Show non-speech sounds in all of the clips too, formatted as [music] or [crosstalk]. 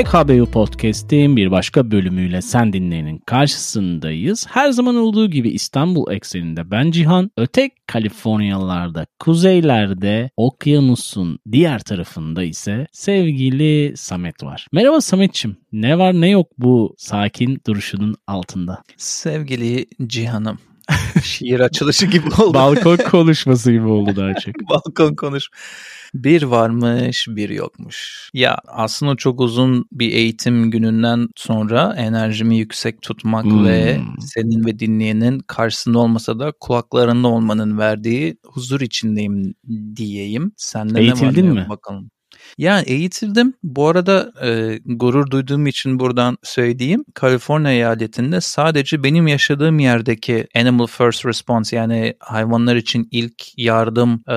PKBU Podcast'in bir başka bölümüyle sen dinleyenin karşısındayız. Her zaman olduğu gibi İstanbul ekseninde ben Cihan, öte Kaliforniyalarda, kuzeylerde, okyanusun diğer tarafında ise sevgili Samet var. Merhaba Sametçim, ne var ne yok bu sakin duruşunun altında? Sevgili Cihan'ım, şiir açılışı gibi oldu. [laughs] Balkon konuşması gibi oldu daha çok. [laughs] Balkon konuş. Bir varmış, bir yokmuş. Ya aslında çok uzun bir eğitim gününden sonra enerjimi yüksek tutmak Hmm. ve senin ve dinleyenin karşısında olmasa da kulaklarında olmanın verdiği huzur içindeyim diyeyim. Sende ne var Eğitildin ne yok mi? bakalım. Yani eğitildim. Bu arada e, gurur duyduğum için buradan söyleyeyim. Kaliforniya eyaletinde sadece benim yaşadığım yerdeki Animal First Response yani hayvanlar için ilk yardım e,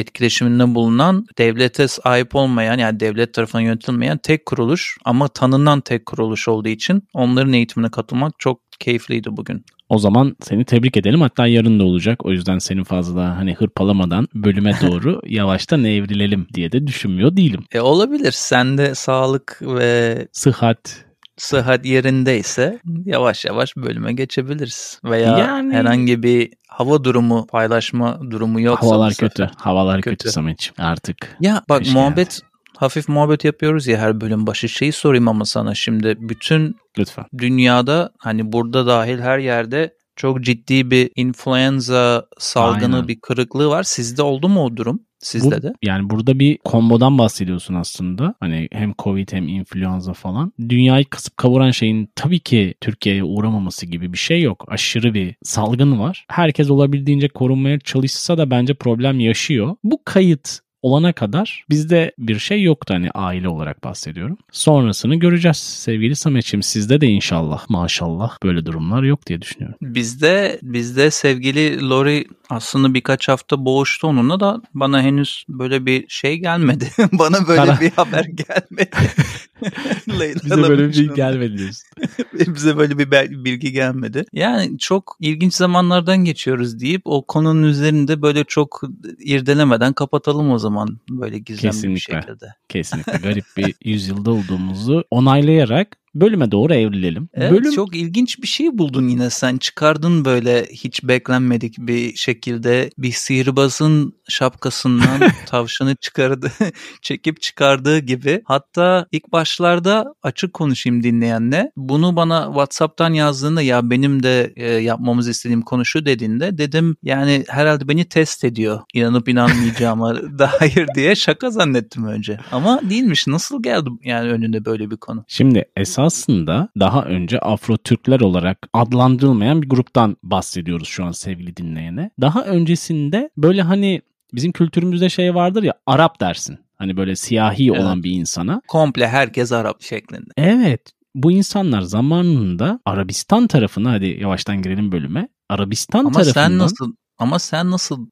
etkileşiminde bulunan devlete sahip olmayan yani devlet tarafından yönetilmeyen tek kuruluş ama tanınan tek kuruluş olduğu için onların eğitimine katılmak çok keyifliydi bugün. O zaman seni tebrik edelim. Hatta yarın da olacak. O yüzden seni fazla hani hırpalamadan bölüme [laughs] doğru yavaştan evrilelim diye de düşünmüyor değilim. E olabilir. Sende sağlık ve Sıhhat, sıhhat yerindeyse yavaş yavaş bölüme geçebiliriz. Veya Yani- herhangi bir hava durumu paylaşma durumu yoksa havalar kötü. Havalar kötü, Kötü. Sametciğim artık. Ya bak Kış muhabbet hafif muhabbet yapıyoruz ya her bölüm başı. Şeyi sorayım ama sana şimdi bütün Lütfen. dünyada hani burada dahil her yerde çok ciddi bir influenza salgını Aynen. bir kırıklığı var. Sizde oldu mu o durum? Sizde Bu- de. Yani burada bir kombodan bahsediyorsun aslında. Hani hem Covid hem influenza falan. Dünyayı kasıp kavuran şeyin tabii ki Türkiye'ye uğramaması gibi bir şey yok. Aşırı bir salgın var. Herkes olabildiğince korunmaya çalışsa da bence problem yaşıyor. Bu kayıt olana kadar bizde bir şey yoktu hani aile olarak bahsediyorum. Sonrasını göreceğiz sevgili Samet'ciğim. Sizde de inşallah maşallah böyle durumlar yok diye düşünüyorum. Bizde bizde sevgili Lori aslında birkaç hafta boğuştu onunla da bana henüz böyle bir şey gelmedi. [laughs] bana böyle Kara- bir haber gelmedi. [laughs] [laughs] [laughs] Bize böyle bir gelmedi diyorsun. bize böyle bir bilgi gelmedi. Yani çok ilginç zamanlardan geçiyoruz deyip o konunun üzerinde böyle çok irdelemeden kapatalım o zaman böyle gizemli Kesinlikle. bir şekilde. Kesinlikle [laughs] garip bir yüzyılda olduğumuzu onaylayarak bölüme doğru evrilelim. Evet Bölüm çok ilginç bir şey buldun yine sen. Çıkardın böyle hiç beklenmedik bir şekilde bir sihirbazın şapkasından [laughs] tavşanı çıkardı [laughs] çekip çıkardığı gibi. Hatta ilk başlarda açık konuşayım dinleyenle. Bunu bana Whatsapp'tan yazdığında ya benim de e, yapmamız istediğim konu şu dediğinde dedim yani herhalde beni test ediyor inanıp inanmayacağıma [laughs] dair diye şaka zannettim önce. Ama değilmiş. Nasıl geldi yani önünde böyle bir konu? Şimdi esasında daha önce Afro Türkler olarak adlandırılmayan bir gruptan bahsediyoruz şu an sevgili dinleyene. Daha öncesinde böyle hani bizim kültürümüzde şey vardır ya Arap dersin. Hani böyle siyahi Evet. olan bir insana. komple herkes Arap şeklinde. Evet bu insanlar zamanında Arabistan tarafına hadi yavaştan girelim bölüme. Arabistan Ama tarafından sen nasıl ama sen nasıl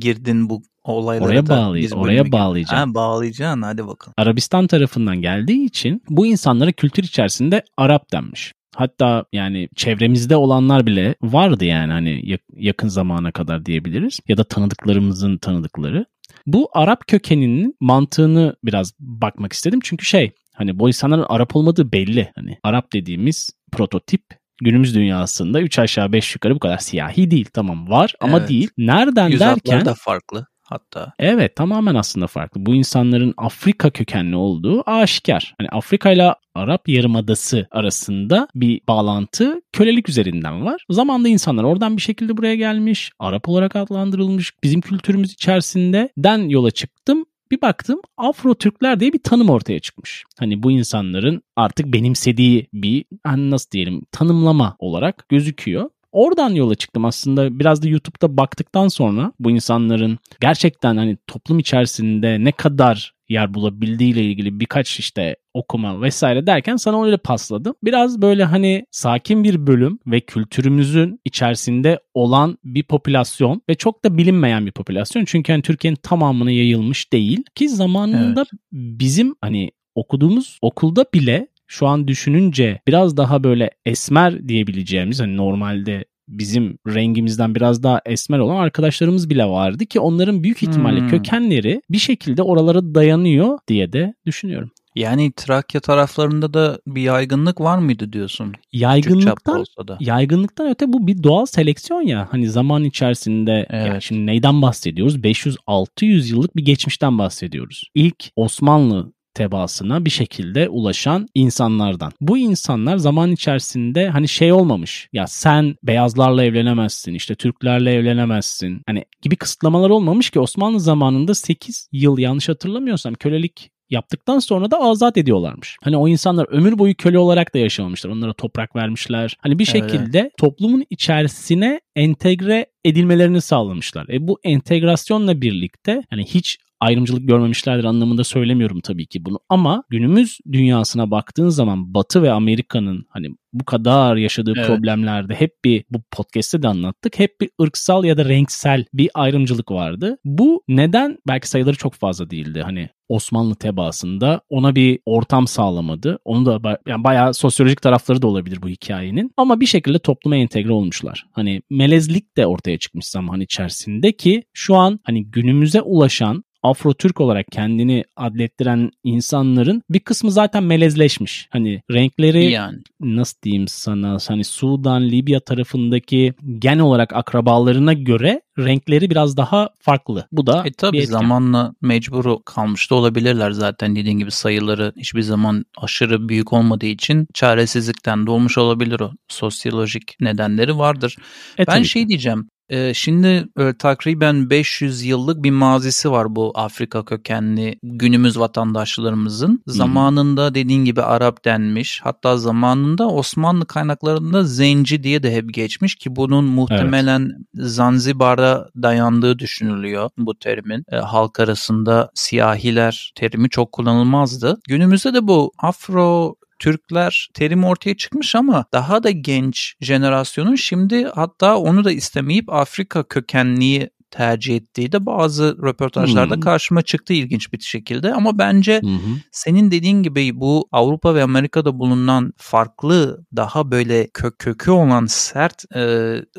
girdin bu olaylara oraya da bağlay biz oraya bağlayacağım. Ha bağlayacaksın hadi bakalım. Arabistan tarafından geldiği için bu insanlara kültür içerisinde Arap denmiş. Hatta yani çevremizde olanlar bile vardı yani hani yak- yakın zamana kadar diyebiliriz ya da tanıdıklarımızın tanıdıkları. Bu Arap kökeninin mantığını biraz bakmak istedim çünkü şey hani bu insanların Arap olmadığı belli. Hani Arap dediğimiz prototip günümüz dünyasında 3 aşağı 5 yukarı bu kadar siyahi değil. Tamam var ama Evet. değil. Nereden Yüz derken da farklı hatta. Evet tamamen aslında farklı. Bu insanların Afrika kökenli olduğu aşikar. Hani Afrika ile Arap Yarımadası arasında bir bağlantı kölelik üzerinden var. Zamanla insanlar oradan bir şekilde buraya gelmiş. Arap olarak adlandırılmış. Bizim kültürümüz içerisinde den yola çıktım. Bir baktım Afro Türkler diye bir tanım ortaya çıkmış. Hani bu insanların artık benimsediği bir hani nasıl diyelim tanımlama olarak gözüküyor. Oradan yola çıktım aslında biraz da YouTube'da baktıktan sonra bu insanların gerçekten hani toplum içerisinde ne kadar yer bulabildiği ile ilgili birkaç işte okuma vesaire derken sana öyle pasladım. Biraz böyle hani sakin bir bölüm ve kültürümüzün içerisinde olan bir popülasyon ve çok da bilinmeyen bir popülasyon. Çünkü hani Türkiye'nin tamamına yayılmış değil ki zamanında bizim hani okuduğumuz okulda bile şu an düşününce biraz daha böyle esmer diyebileceğimiz hani normalde bizim rengimizden biraz daha esmer olan arkadaşlarımız bile vardı ki onların büyük ihtimalle Hmm. kökenleri bir şekilde oralara dayanıyor diye de düşünüyorum. Yani Trakya taraflarında da bir yaygınlık var mıydı diyorsun? Yaygınlıktan yaygınlıktan öte bu bir doğal seleksiyon ya. Hani zaman içerisinde evet. yani şimdi neyden bahsediyoruz? 500-600 yıllık bir geçmişten bahsediyoruz. İlk Osmanlı tebaasına bir şekilde ulaşan insanlardan. Bu insanlar zaman içerisinde hani şey olmamış. Ya sen beyazlarla evlenemezsin, işte Türklerle evlenemezsin. Hani gibi kısıtlamalar olmamış ki Osmanlı zamanında 8 yıl yanlış hatırlamıyorsam kölelik yaptıktan sonra da azat ediyorlarmış. Hani o insanlar ömür boyu köle olarak da yaşamamışlar. Onlara toprak vermişler. Hani bir şekilde evet. toplumun içerisine entegre edilmelerini sağlamışlar. E bu entegrasyonla birlikte hani hiç ayrımcılık görmemişlerdir anlamında söylemiyorum tabii ki bunu ama günümüz dünyasına baktığın zaman Batı ve Amerika'nın hani bu kadar yaşadığı evet. problemlerde hep bir bu podcast'te de anlattık. Hep bir ırksal ya da renksel bir ayrımcılık vardı. Bu neden belki sayıları çok fazla değildi. Hani Osmanlı tebaasında ona bir ortam sağlamadı. Onu da yani bayağı sosyolojik tarafları da olabilir bu hikayenin. Ama bir şekilde topluma entegre olmuşlar. Hani melezlik de ortaya çıkmış zaman içerisinde ki şu an hani günümüze ulaşan Afro-Türk olarak kendini adlettiren insanların bir kısmı zaten melezleşmiş. Hani renkleri yani. nasıl diyeyim sana hani Sudan, Libya tarafındaki gen olarak akrabalarına göre renkleri biraz daha farklı. Bu da e tabii bir zamanla mecburu kalmış da olabilirler zaten dediğin gibi sayıları hiçbir zaman aşırı büyük olmadığı için çaresizlikten doğmuş olabilir o. Sosyolojik nedenleri vardır. E, ben şey ki. diyeceğim ee, şimdi e, takriben 500 yıllık bir mazisi var bu Afrika kökenli günümüz vatandaşlarımızın. Zamanında dediğin gibi Arap denmiş. Hatta zamanında Osmanlı kaynaklarında Zenci diye de hep geçmiş ki bunun muhtemelen evet. Zanzibar'a dayandığı düşünülüyor bu terimin. E, halk arasında siyahiler terimi çok kullanılmazdı. Günümüzde de bu Afro Türkler terim ortaya çıkmış ama daha da genç jenerasyonun şimdi hatta onu da istemeyip Afrika kökenliği tercih ettiği de bazı röportajlarda hmm. karşıma çıktı ilginç bir şekilde ama bence hmm. senin dediğin gibi bu Avrupa ve Amerika'da bulunan farklı daha böyle kök kökü olan sert e,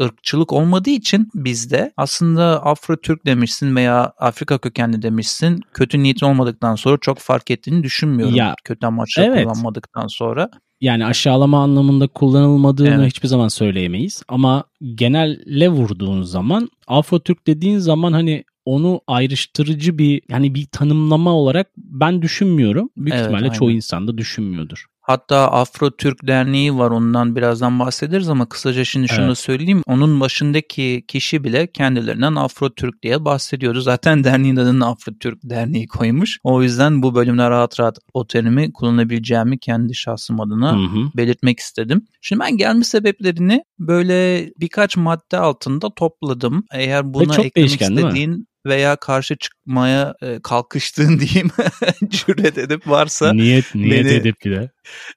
ırkçılık olmadığı için bizde aslında Afro-Türk demişsin veya Afrika kökenli demişsin kötü niyetin olmadıktan sonra çok fark ettiğini düşünmüyorum. Ya, kötü amaçla evet. kullanmadıktan sonra yani aşağılama anlamında kullanılmadığını evet. hiçbir zaman söyleyemeyiz. Ama genelle vurduğun zaman Afro-Türk dediğin zaman hani onu ayrıştırıcı bir yani bir tanımlama olarak ben düşünmüyorum. Büyük evet, ihtimalle aynen. çoğu insan da düşünmüyordur. Hatta Afro Türk Derneği var ondan birazdan bahsederiz ama kısaca şimdi şunu evet. söyleyeyim. Onun başındaki kişi bile kendilerinden Afro Türk diye bahsediyordu. Zaten [laughs] derneğin adını Afro Türk Derneği koymuş. O yüzden bu bölümde rahat rahat o terimi kullanabileceğimi kendi şahsım adına hı hı. belirtmek istedim. Şimdi ben gelmiş sebeplerini böyle birkaç madde altında topladım. Eğer buna eklemek istediğin veya karşı çıkmaya e, kalkıştığın [laughs] diyeyim cüret edip varsa niyet niyet beni, edip bile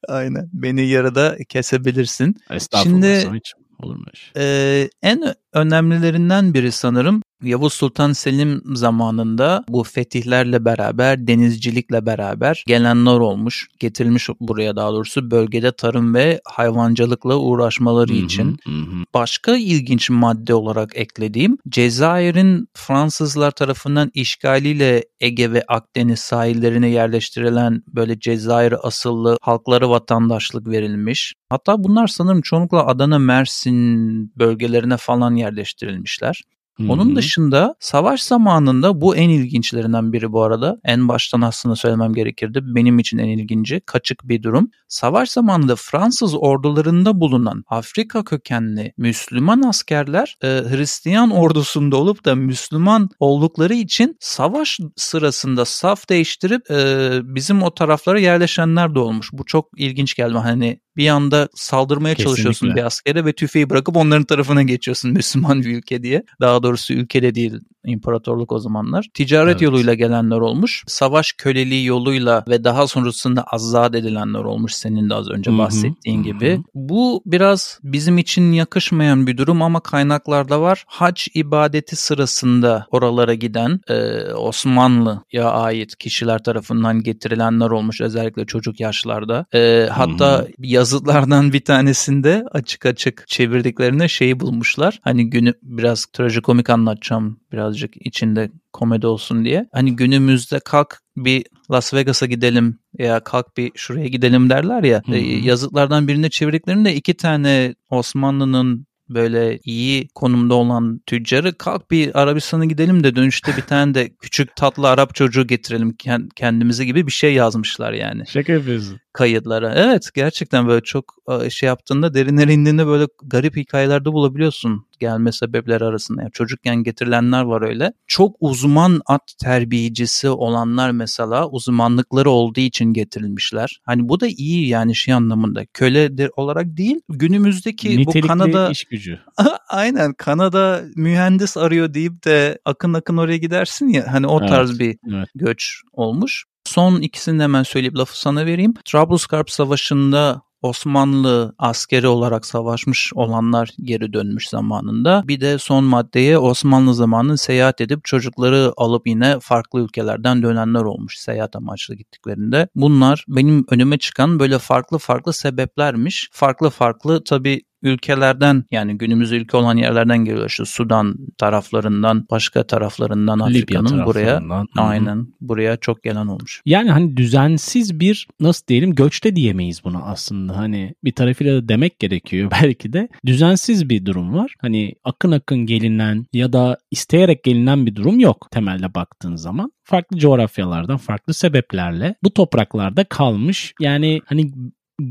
aynen beni yarıda kesebilirsin. Estağfurullah Şimdi hiç olur mu? E, en önemlilerinden biri sanırım Yavuz Sultan Selim zamanında bu fetihlerle beraber, denizcilikle beraber gelenler olmuş, getirilmiş buraya daha doğrusu bölgede tarım ve hayvancılıkla uğraşmaları hı hı, için. Hı. Başka ilginç madde olarak eklediğim Cezayir'in Fransızlar tarafından işgaliyle Ege ve Akdeniz sahillerine yerleştirilen böyle Cezayir asıllı halkları vatandaşlık verilmiş. Hatta bunlar sanırım çoğunlukla Adana, Mersin bölgelerine falan yerleştirilmişler. Onun Hı-hı. dışında savaş zamanında bu en ilginçlerinden biri bu arada. En baştan aslında söylemem gerekirdi. Benim için en ilginci kaçık bir durum. Savaş zamanında Fransız ordularında bulunan Afrika kökenli Müslüman askerler e, Hristiyan ordusunda olup da Müslüman oldukları için savaş sırasında saf değiştirip e, bizim o taraflara yerleşenler de olmuş. Bu çok ilginç geldi. Hani bir anda saldırmaya Kesinlikle. çalışıyorsun bir askere ve tüfeği bırakıp onların tarafına geçiyorsun [laughs] Müslüman bir ülke diye. Daha doğrusu ülkede değil imparatorluk o zamanlar. Ticaret evet. yoluyla gelenler olmuş. Savaş köleliği yoluyla ve daha sonrasında azat edilenler olmuş senin de az önce Hı-hı. bahsettiğin Hı-hı. gibi. Bu biraz bizim için yakışmayan bir durum ama kaynaklarda var. Hac ibadeti sırasında oralara giden e, Osmanlı'ya ait kişiler tarafından getirilenler olmuş özellikle çocuk yaşlarda. E, hatta Hı-hı. Yazıtlardan bir tanesinde açık açık çevirdiklerinde şeyi bulmuşlar. Hani günü biraz trajikomik anlatacağım birazcık içinde komedi olsun diye. Hani günümüzde kalk bir Las Vegas'a gidelim ya kalk bir şuraya gidelim derler ya. Hı. Yazıtlardan birine çevirdiklerinde iki tane Osmanlı'nın böyle iyi konumda olan tüccarı kalk bir Arabistan'a gidelim de dönüşte bir tane de küçük tatlı Arap çocuğu getirelim kendimizi gibi bir şey yazmışlar yani. Şaka yapıyorsun. Kayıtlara. Evet gerçekten böyle çok şey yaptığında derinlere indiğinde böyle garip hikayelerde bulabiliyorsun gelme sebepleri arasında. Yani çocukken getirilenler var öyle. Çok uzman at terbiyecisi olanlar mesela uzmanlıkları olduğu için getirilmişler. Hani bu da iyi yani şey anlamında. Köle olarak değil günümüzdeki Nitelikli bu Kanada iş gücü. [laughs] aynen Kanada mühendis arıyor deyip de akın akın oraya gidersin ya hani o Evet, tarz bir evet. göç olmuş. Son ikisini de hemen söyleyip lafı sana vereyim. Trablusgarp Savaşı'nda Osmanlı askeri olarak savaşmış olanlar geri dönmüş zamanında. Bir de son maddeye Osmanlı zamanı seyahat edip çocukları alıp yine farklı ülkelerden dönenler olmuş seyahat amaçlı gittiklerinde. Bunlar benim önüme çıkan böyle farklı farklı sebeplermiş. Farklı farklı tabii ülkelerden yani günümüz ülke olan yerlerden geliyor. İşte Sudan taraflarından, başka taraflarından Libya Afrika'nın buraya aynen buraya çok gelen olmuş. Yani hani düzensiz bir nasıl diyelim göçte diyemeyiz buna aslında. Hani bir tarafıyla da demek gerekiyor [laughs] belki de. Düzensiz bir durum var. Hani akın akın gelinen ya da isteyerek gelinen bir durum yok temelde baktığın zaman. Farklı coğrafyalardan farklı sebeplerle bu topraklarda kalmış. Yani hani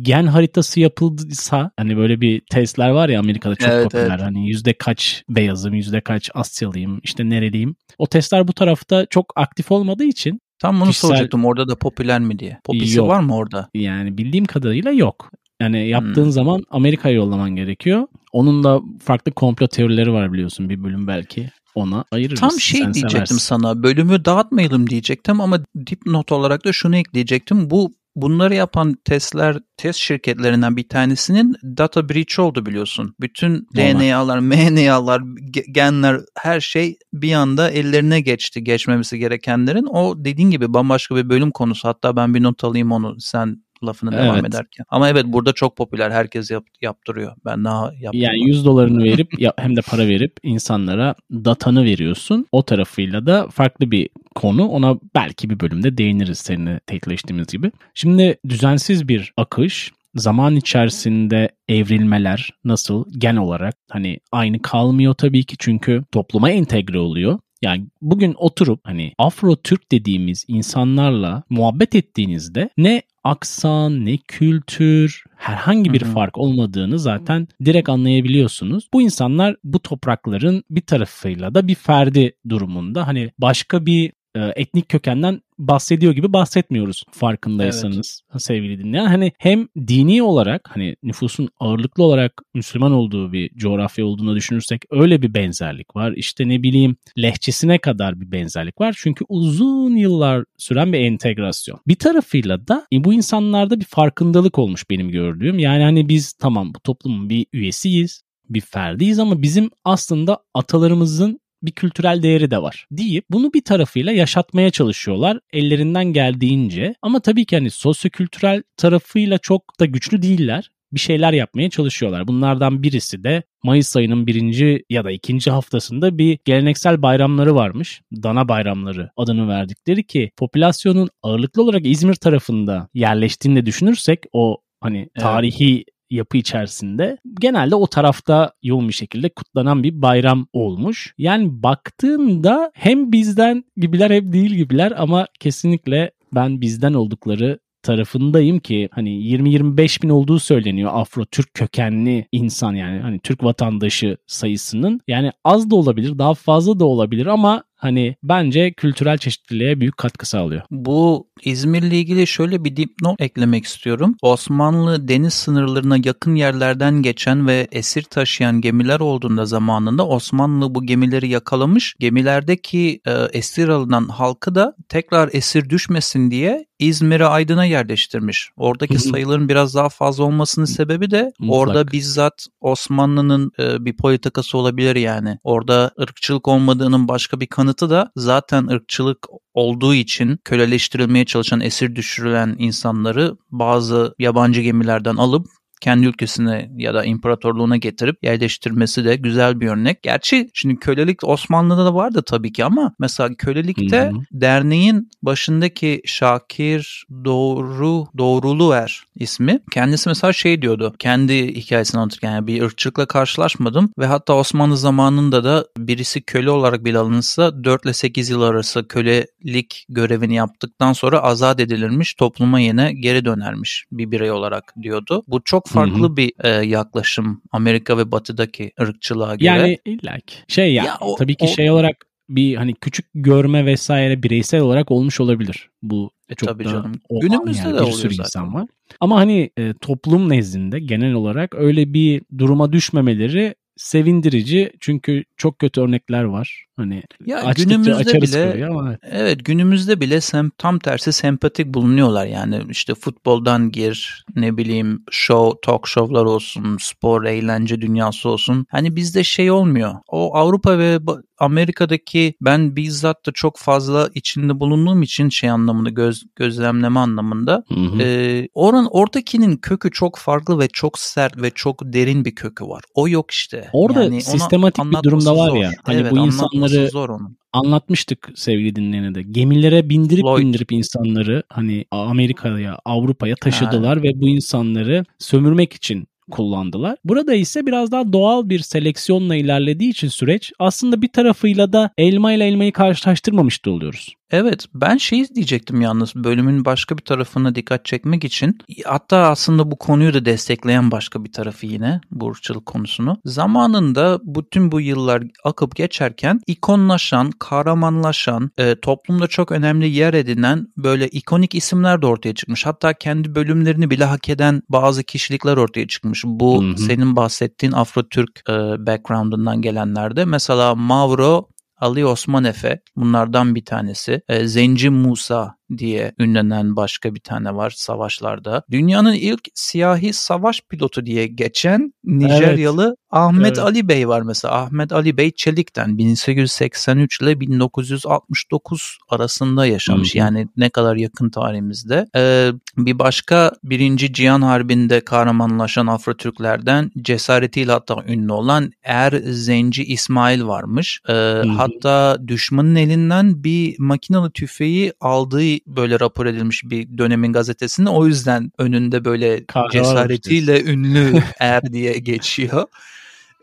gen haritası yapıldıysa hani böyle bir testler var ya Amerika'da çok Evet, popüler. evet. Hani yüzde kaç beyazım, yüzde kaç Asyalıyım, işte nereliyim. O testler bu tarafta çok aktif olmadığı için Tam bunu Kişisel- soracaktım orada da popüler mi diye. Popisi Yok. var mı orada? Yani bildiğim kadarıyla yok. Yani yaptığın Hmm. zaman Amerika'ya yollaman gerekiyor. Onun da farklı komplo teorileri var biliyorsun bir bölüm belki. Ona ayırırız. Tam şey Sen diyecektim seversin. sana. Bölümü dağıtmayalım diyecektim ama dipnot olarak da şunu ekleyecektim. Bu bunları yapan testler test şirketlerinden bir tanesinin data breach oldu biliyorsun. Bütün Normal. DNA'lar, [laughs] MNA'lar, ge- genler her şey bir anda ellerine geçti geçmemesi gerekenlerin. O dediğin gibi bambaşka bir bölüm konusu. Hatta ben bir not alayım onu sen lafını devam Evet. ederken. Ama evet burada çok popüler. Herkes yap- yaptırıyor. Ben daha yaptım. Yani 100 dolarını verip ya, hem de para verip insanlara datanı veriyorsun. O tarafıyla da farklı bir konu. Ona belki bir bölümde değiniriz seninle tekleştiğimiz gibi. Şimdi düzensiz bir akış zaman içerisinde evrilmeler nasıl gen olarak hani aynı kalmıyor tabii ki çünkü topluma entegre oluyor. Yani bugün oturup hani Afro Türk dediğimiz insanlarla muhabbet ettiğinizde ne aksan, ne kültür, herhangi bir Hı hı. fark olmadığını zaten direkt anlayabiliyorsunuz. Bu insanlar bu toprakların bir tarafıyla da bir ferdi durumunda. Hani başka bir etnik kökenden bahsediyor gibi bahsetmiyoruz farkındaysanız sevgili dinleyen. Hani hem dini olarak hani nüfusun ağırlıklı olarak Müslüman olduğu bir coğrafya olduğunu düşünürsek öyle bir benzerlik var. İşte ne bileyim lehçesine kadar bir benzerlik var. Çünkü uzun yıllar süren bir entegrasyon. Bir tarafıyla da e, bu insanlarda bir farkındalık olmuş benim gördüğüm. Yani hani biz tamam bu toplumun bir üyesiyiz, bir ferdiyiz ama bizim aslında atalarımızın bir kültürel değeri de var deyip bunu bir tarafıyla yaşatmaya çalışıyorlar ellerinden geldiğince. Ama tabii ki hani sosyokültürel tarafıyla çok da güçlü değiller. Bir şeyler yapmaya çalışıyorlar. Bunlardan birisi de Mayıs ayının birinci ya da ikinci haftasında bir geleneksel bayramları varmış. Dana bayramları adını verdikleri ki popülasyonun ağırlıklı olarak İzmir tarafında yerleştiğini de düşünürsek o hani tarihi yapı içerisinde genelde o tarafta yoğun bir şekilde kutlanan bir bayram olmuş. Yani baktığında hem bizden gibiler hem değil gibiler ama kesinlikle ben bizden oldukları tarafındayım ki hani 20-25 bin olduğu söyleniyor Afro Türk kökenli insan yani hani Türk vatandaşı sayısının yani az da olabilir daha fazla da olabilir ama hani bence kültürel çeşitliliğe büyük katkı sağlıyor. Bu İzmir'le ilgili şöyle bir dipnot eklemek istiyorum. Osmanlı deniz sınırlarına yakın yerlerden geçen ve esir taşıyan gemiler olduğunda zamanında Osmanlı bu gemileri yakalamış. Gemilerdeki e, esir alınan halkı da tekrar esir düşmesin diye İzmir'e Aydın'a yerleştirmiş. Oradaki sayıların biraz daha fazla olmasının sebebi de Mutlak. orada bizzat Osmanlı'nın e, bir politikası olabilir yani. Orada ırkçılık olmadığının başka bir kanıtı da zaten ırkçılık olduğu için köleleştirilmeye çalışan, esir düşürülen insanları bazı yabancı gemilerden alıp kendi ülkesine ya da imparatorluğuna getirip yerleştirmesi de güzel bir örnek. Gerçi şimdi kölelik Osmanlı'da da vardı tabii ki ama mesela kölelikte hı. derneğin başındaki Şakir Doğru Doğruluer ismi kendisi mesela şey diyordu. Kendi hikayesini anlatırken yani bir ırkçılıkla karşılaşmadım ve hatta Osmanlı zamanında da birisi köle olarak bile alınsa 4 ile 8 yıl arası kölelik görevini yaptıktan sonra azat edilirmiş, topluma yine geri dönermiş bir birey olarak diyordu. Bu çok farklı hı hı. bir e, yaklaşım Amerika ve Batı'daki ırkçılığa göre. Yani illaki. Şey ya, ya o, tabii ki o, şey olarak bir hani küçük görme vesaire bireysel olarak olmuş olabilir. Bu e, çok tabii da canım. Günümüzde yani, de bir oluyor sürü zaten. insan var. Ama hani e, toplum nezdinde genel olarak öyle bir duruma düşmemeleri sevindirici çünkü çok kötü örnekler var. Hani ya günümüzde bile ama evet günümüzde bile sem, tam tersi sempatik bulunuyorlar yani işte futboldan gir ne bileyim show talk show'lar olsun spor eğlence dünyası olsun hani bizde şey olmuyor. O Avrupa ve Amerika'daki ben bizzat da çok fazla içinde bulunduğum için şey anlamında göz gözlemleme anlamında hı hı. E, oran oradakinin kökü çok farklı ve çok sert ve çok derin bir kökü var. O yok işte. Orada yani sistematik bir durumda var ya. Hani evet, bu insanları zor onun. anlatmıştık sevgili dinleyene de. Gemilere bindirip Lloyd. bindirip insanları hani Amerika'ya, Avrupa'ya taşıdılar ha. ve bu insanları sömürmek için kullandılar. Burada ise biraz daha doğal bir seleksiyonla ilerlediği için süreç aslında bir tarafıyla da elma ile elmayı karşılaştırmamış da oluyoruz. Evet ben şey diyecektim yalnız bölümün başka bir tarafına dikkat çekmek için hatta aslında bu konuyu da destekleyen başka bir tarafı yine bu konusunu. Zamanında bütün bu yıllar akıp geçerken ikonlaşan, kahramanlaşan, e, toplumda çok önemli yer edinen böyle ikonik isimler de ortaya çıkmış. Hatta kendi bölümlerini bile hak eden bazı kişilikler ortaya çıkmış. Bu hı hı. senin bahsettiğin Afro-Türk e, background'ından gelenlerde. Mesela Mavro Ali Osman Efe bunlardan bir tanesi. E, Zenci Musa diye ünlenen başka bir tane var savaşlarda. Dünyanın ilk siyahi savaş pilotu diye geçen Nijeryalı evet. Ahmet evet. Ali Bey var mesela. Ahmet Ali Bey Çelik'ten 1883 ile 1969 arasında yaşamış. Hı. Yani ne kadar yakın tarihimizde. Ee, bir başka Birinci Cihan Harbi'nde kahramanlaşan Afro-Türklerden cesaretiyle hatta ünlü olan Er Zenci İsmail varmış. Ee, hatta düşmanın elinden bir makinalı tüfeği aldığı böyle rapor edilmiş bir dönemin gazetesinde. O yüzden önünde böyle Kahraman cesaretiyle işte. ünlü [laughs] er diye geçiyor.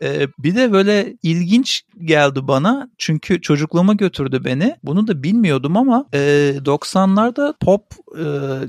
Ee, bir de böyle ilginç geldi bana çünkü çocukluğuma götürdü beni. Bunu da bilmiyordum ama e, 90'larda pop e,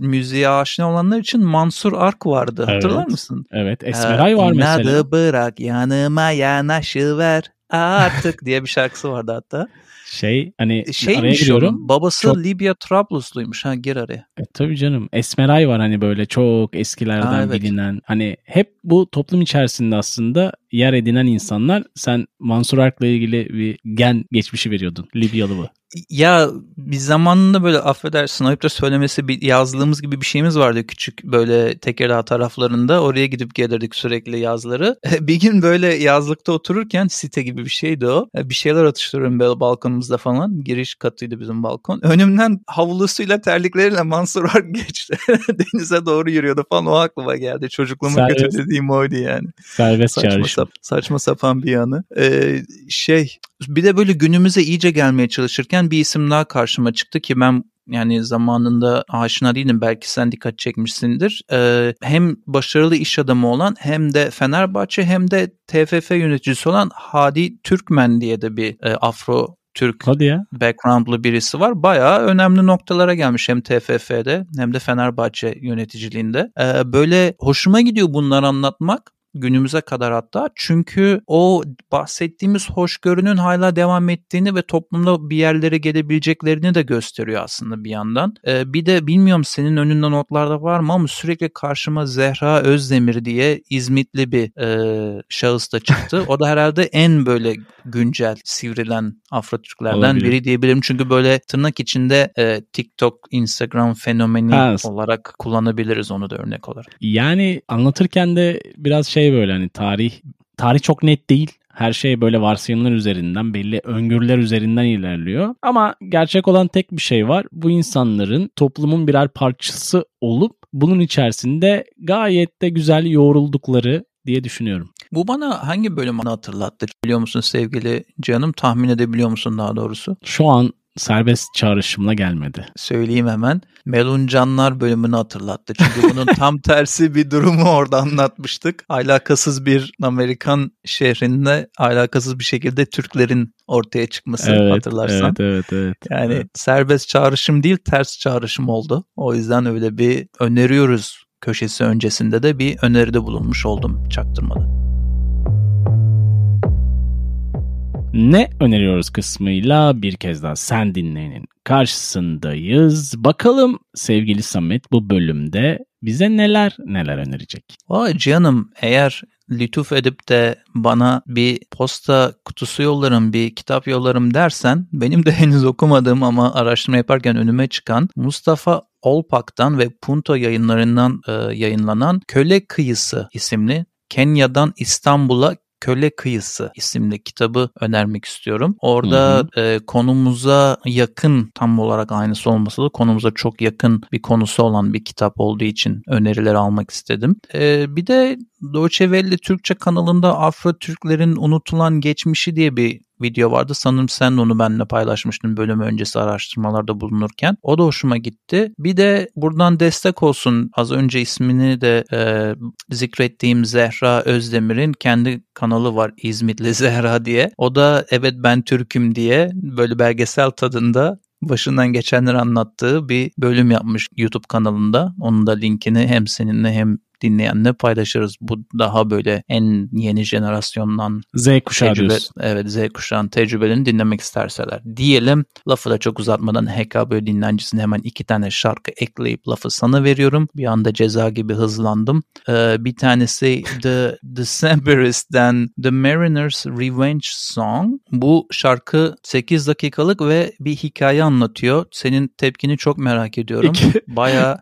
müziğe aşina olanlar için Mansur Ark vardı. Evet. Hatırlar mısın? Evet. Esmeray var mesela. İnadı bırak yanıma yanaşıver artık diye bir şarkısı vardı hatta. Şey hani e, Şeymiş araya giriyorum. babası çok... Libya Trablusluymuş ha gir araya. E, tabii canım. Esmeray var hani böyle çok eskilerden ha, evet. bilinen. Hani hep bu toplum içerisinde aslında yer edinen insanlar. Sen Mansur Ark'la ilgili bir gen geçmişi veriyordun. Libyalı mı? Ya bir zamanında böyle affedersin ayıp da söylemesi bir yazdığımız gibi bir şeyimiz vardı küçük böyle Tekirdağ taraflarında. Oraya gidip gelirdik sürekli yazları. [laughs] bir gün böyle yazlıkta otururken site gibi bir şeydi o. Bir şeyler atıştırıyorum böyle balkonumuzda falan. Giriş katıydı bizim balkon. Önümden havlusuyla terlikleriyle Mansur Ark geçti. [laughs] Denize doğru yürüyordu falan o aklıma geldi. Çocukluğumu Serbest. kötü dediğim oydu yani. Serbest saçma, sap, saçma sapan bir yanı. Ee, şey bir de böyle günümüze iyice gelmeye çalışırken bir isim daha karşıma çıktı ki ben yani zamanında aşina değilim belki sen dikkat çekmişsindir. Ee, hem başarılı iş adamı olan hem de Fenerbahçe hem de TFF yöneticisi olan Hadi Türkmen diye de bir e, Afro Türk Hadi ya. backgroundlu birisi var. Bayağı önemli noktalara gelmiş hem TFF'de hem de Fenerbahçe yöneticiliğinde. Ee, böyle hoşuma gidiyor bunları anlatmak günümüze kadar hatta. Çünkü o bahsettiğimiz hoşgörünün hala devam ettiğini ve toplumda bir yerlere gelebileceklerini de gösteriyor aslında bir yandan. Ee, bir de bilmiyorum senin önünde notlarda var mı ama sürekli karşıma Zehra Özdemir diye İzmitli bir e, şahıs da çıktı. O da herhalde en böyle güncel sivrilen Afro-Türklerden Olabilir. biri diyebilirim. Çünkü böyle tırnak içinde e, TikTok, Instagram fenomeni ha. olarak kullanabiliriz onu da örnek olarak. Yani anlatırken de biraz şey şey böyle hani tarih tarih çok net değil. Her şey böyle varsayımlar üzerinden, belli öngörüler üzerinden ilerliyor. Ama gerçek olan tek bir şey var. Bu insanların toplumun birer parçası olup bunun içerisinde gayet de güzel yoğruldukları diye düşünüyorum. Bu bana hangi bölümü hatırlattı biliyor musun sevgili canım? Tahmin edebiliyor musun daha doğrusu? Şu an serbest çağrışımla gelmedi. Söyleyeyim hemen. Meluncanlar bölümünü hatırlattı. Çünkü bunun [laughs] tam tersi bir durumu orada anlatmıştık. Alakasız bir Amerikan şehrinde alakasız bir şekilde Türklerin ortaya çıkması Evet, hatırlarsan. evet, evet, evet. Yani Evet. serbest çağrışım değil ters çağrışım oldu. O yüzden öyle bir öneriyoruz köşesi öncesinde de bir öneride bulunmuş oldum çaktırmadan. Ne öneriyoruz kısmıyla bir kez daha sen dinleyenin karşısındayız. Bakalım sevgili Samet bu bölümde bize neler neler önerecek. Vay canım eğer lütuf edip de bana bir posta kutusu yollarım, bir kitap yollarım dersen benim de [laughs] henüz okumadığım ama araştırma yaparken önüme çıkan Mustafa Olpak'tan ve Punto yayınlarından e, yayınlanan Köle Kıyısı isimli Kenya'dan İstanbul'a Köle Kıyısı isimli kitabı önermek istiyorum. Orada e, konumuza yakın tam olarak aynısı olmasa da konumuza çok yakın bir konusu olan bir kitap olduğu için önerileri almak istedim. E, bir de Deutsche Welle Türkçe kanalında Afro Türklerin unutulan geçmişi diye bir video vardı. Sanırım sen onu benimle paylaşmıştın bölüm öncesi araştırmalarda bulunurken. O da hoşuma gitti. Bir de buradan destek olsun az önce ismini de e, zikrettiğim Zehra Özdemir'in kendi kanalı var İzmitli [laughs] Zehra diye. O da evet ben Türk'üm diye böyle belgesel tadında başından geçenleri anlattığı bir bölüm yapmış YouTube kanalında. Onun da linkini hem seninle hem dinleyenle paylaşırız. Bu daha böyle en yeni jenerasyondan Z kuşağı tecrübe, diyorsun. evet Z kuşağının tecrübelerini dinlemek isterseler. Diyelim lafı da çok uzatmadan HKB dinlencisine hemen iki tane şarkı ekleyip lafı sana veriyorum. Bir anda ceza gibi hızlandım. Ee, bir tanesi The Decemberist'ten The Mariner's Revenge Song. Bu şarkı 8 dakikalık ve bir hikaye anlatıyor. Senin tepkini çok merak ediyorum. İki- Baya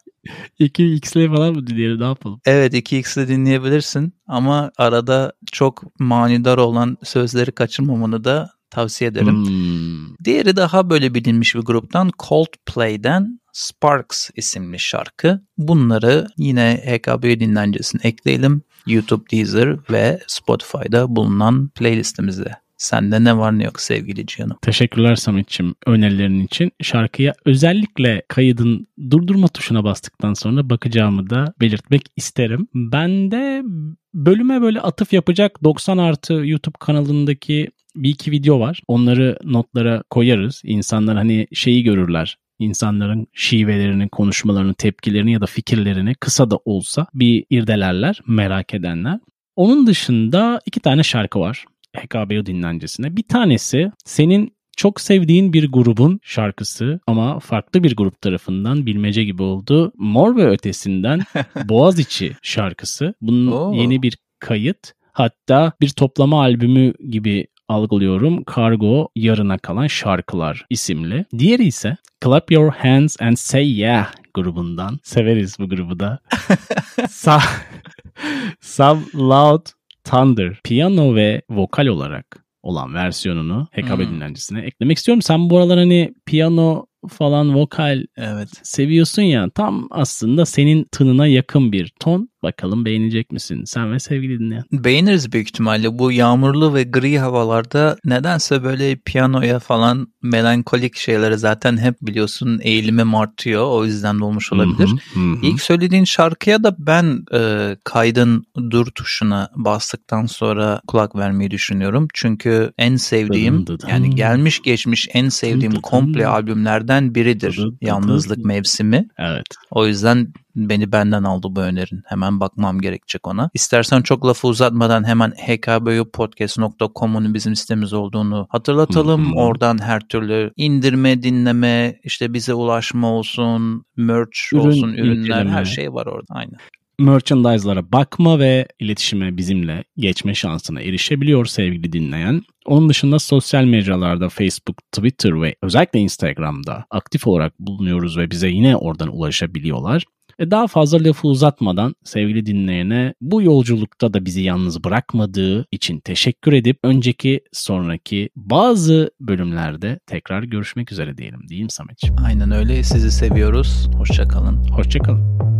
2x'le falan mı dinleyelim ne yapalım? Evet 2x'de dinleyebilirsin ama arada çok manidar olan sözleri kaçırmamanı da tavsiye ederim. Hmm. Diğeri daha böyle bilinmiş bir gruptan Coldplay'den Sparks isimli şarkı. Bunları yine HKB dinlencesine ekleyelim. YouTube, Deezer ve Spotify'da bulunan playlistimizde. Sende ne var ne yok sevgili Cihan'ım. Teşekkürler Samet'ciğim önerilerin için. Şarkıya özellikle kaydın durdurma tuşuna bastıktan sonra bakacağımı da belirtmek isterim. Ben de bölüme böyle atıf yapacak 90 artı YouTube kanalındaki bir iki video var. Onları notlara koyarız. İnsanlar hani şeyi görürler. İnsanların şivelerini, konuşmalarını, tepkilerini ya da fikirlerini kısa da olsa bir irdelerler merak edenler. Onun dışında iki tane şarkı var. HKBO dinlencesine. Bir tanesi senin çok sevdiğin bir grubun şarkısı ama farklı bir grup tarafından bilmece gibi oldu. Mor ve Ötesi'nden [laughs] Boğaziçi şarkısı. Bunun Oo. yeni bir kayıt. Hatta bir toplama albümü gibi algılıyorum. Kargo Yarına Kalan Şarkılar isimli. Diğeri ise Clap Your Hands and Say Yeah grubundan. Severiz bu grubu da. [laughs] Sa- [laughs] Some Loud Thunder piyano ve vokal olarak olan versiyonunu HKB Hmm. dinlencisine eklemek istiyorum. Sen bu aralar hani piyano falan vokal Evet. seviyorsun ya tam aslında senin tınına yakın bir ton. Bakalım beğenecek misin sen ve sevgili dinleyen. Beğeniriz büyük ihtimalle. Bu yağmurlu ve gri havalarda nedense böyle piyanoya falan melankolik şeylere zaten hep biliyorsun eğilimim artıyor. O yüzden de olmuş olabilir. Hı hı, hı. İlk söylediğin şarkıya da ben e, kaydın dur tuşuna bastıktan sonra kulak vermeyi düşünüyorum. Çünkü en sevdiğim yani gelmiş geçmiş en sevdiğim komple albümlerden biridir. Dıdım dıdım. Yalnızlık mevsimi. Evet. O yüzden beni benden aldı bu önerin. Hemen bakmam gerekecek ona. İstersen çok lafı uzatmadan hemen hkbopodcast.com'un bizim sitemiz olduğunu hatırlatalım. Oradan her türlü indirme, dinleme, işte bize ulaşma olsun, merch Ürün olsun, ürünler inceleme. her şey var orada. Aynen. merchandise'lara bakma ve iletişime bizimle geçme şansına erişebiliyor sevgili dinleyen. Onun dışında sosyal mecralarda Facebook, Twitter ve özellikle Instagram'da aktif olarak bulunuyoruz ve bize yine oradan ulaşabiliyorlar. E daha fazla lafı uzatmadan sevgili dinleyene bu yolculukta da bizi yalnız bırakmadığı için teşekkür edip önceki sonraki bazı bölümlerde tekrar görüşmek üzere diyelim değil mi Sametciğim? Aynen öyle. Sizi seviyoruz. Hoşçakalın. Hoşçakalın.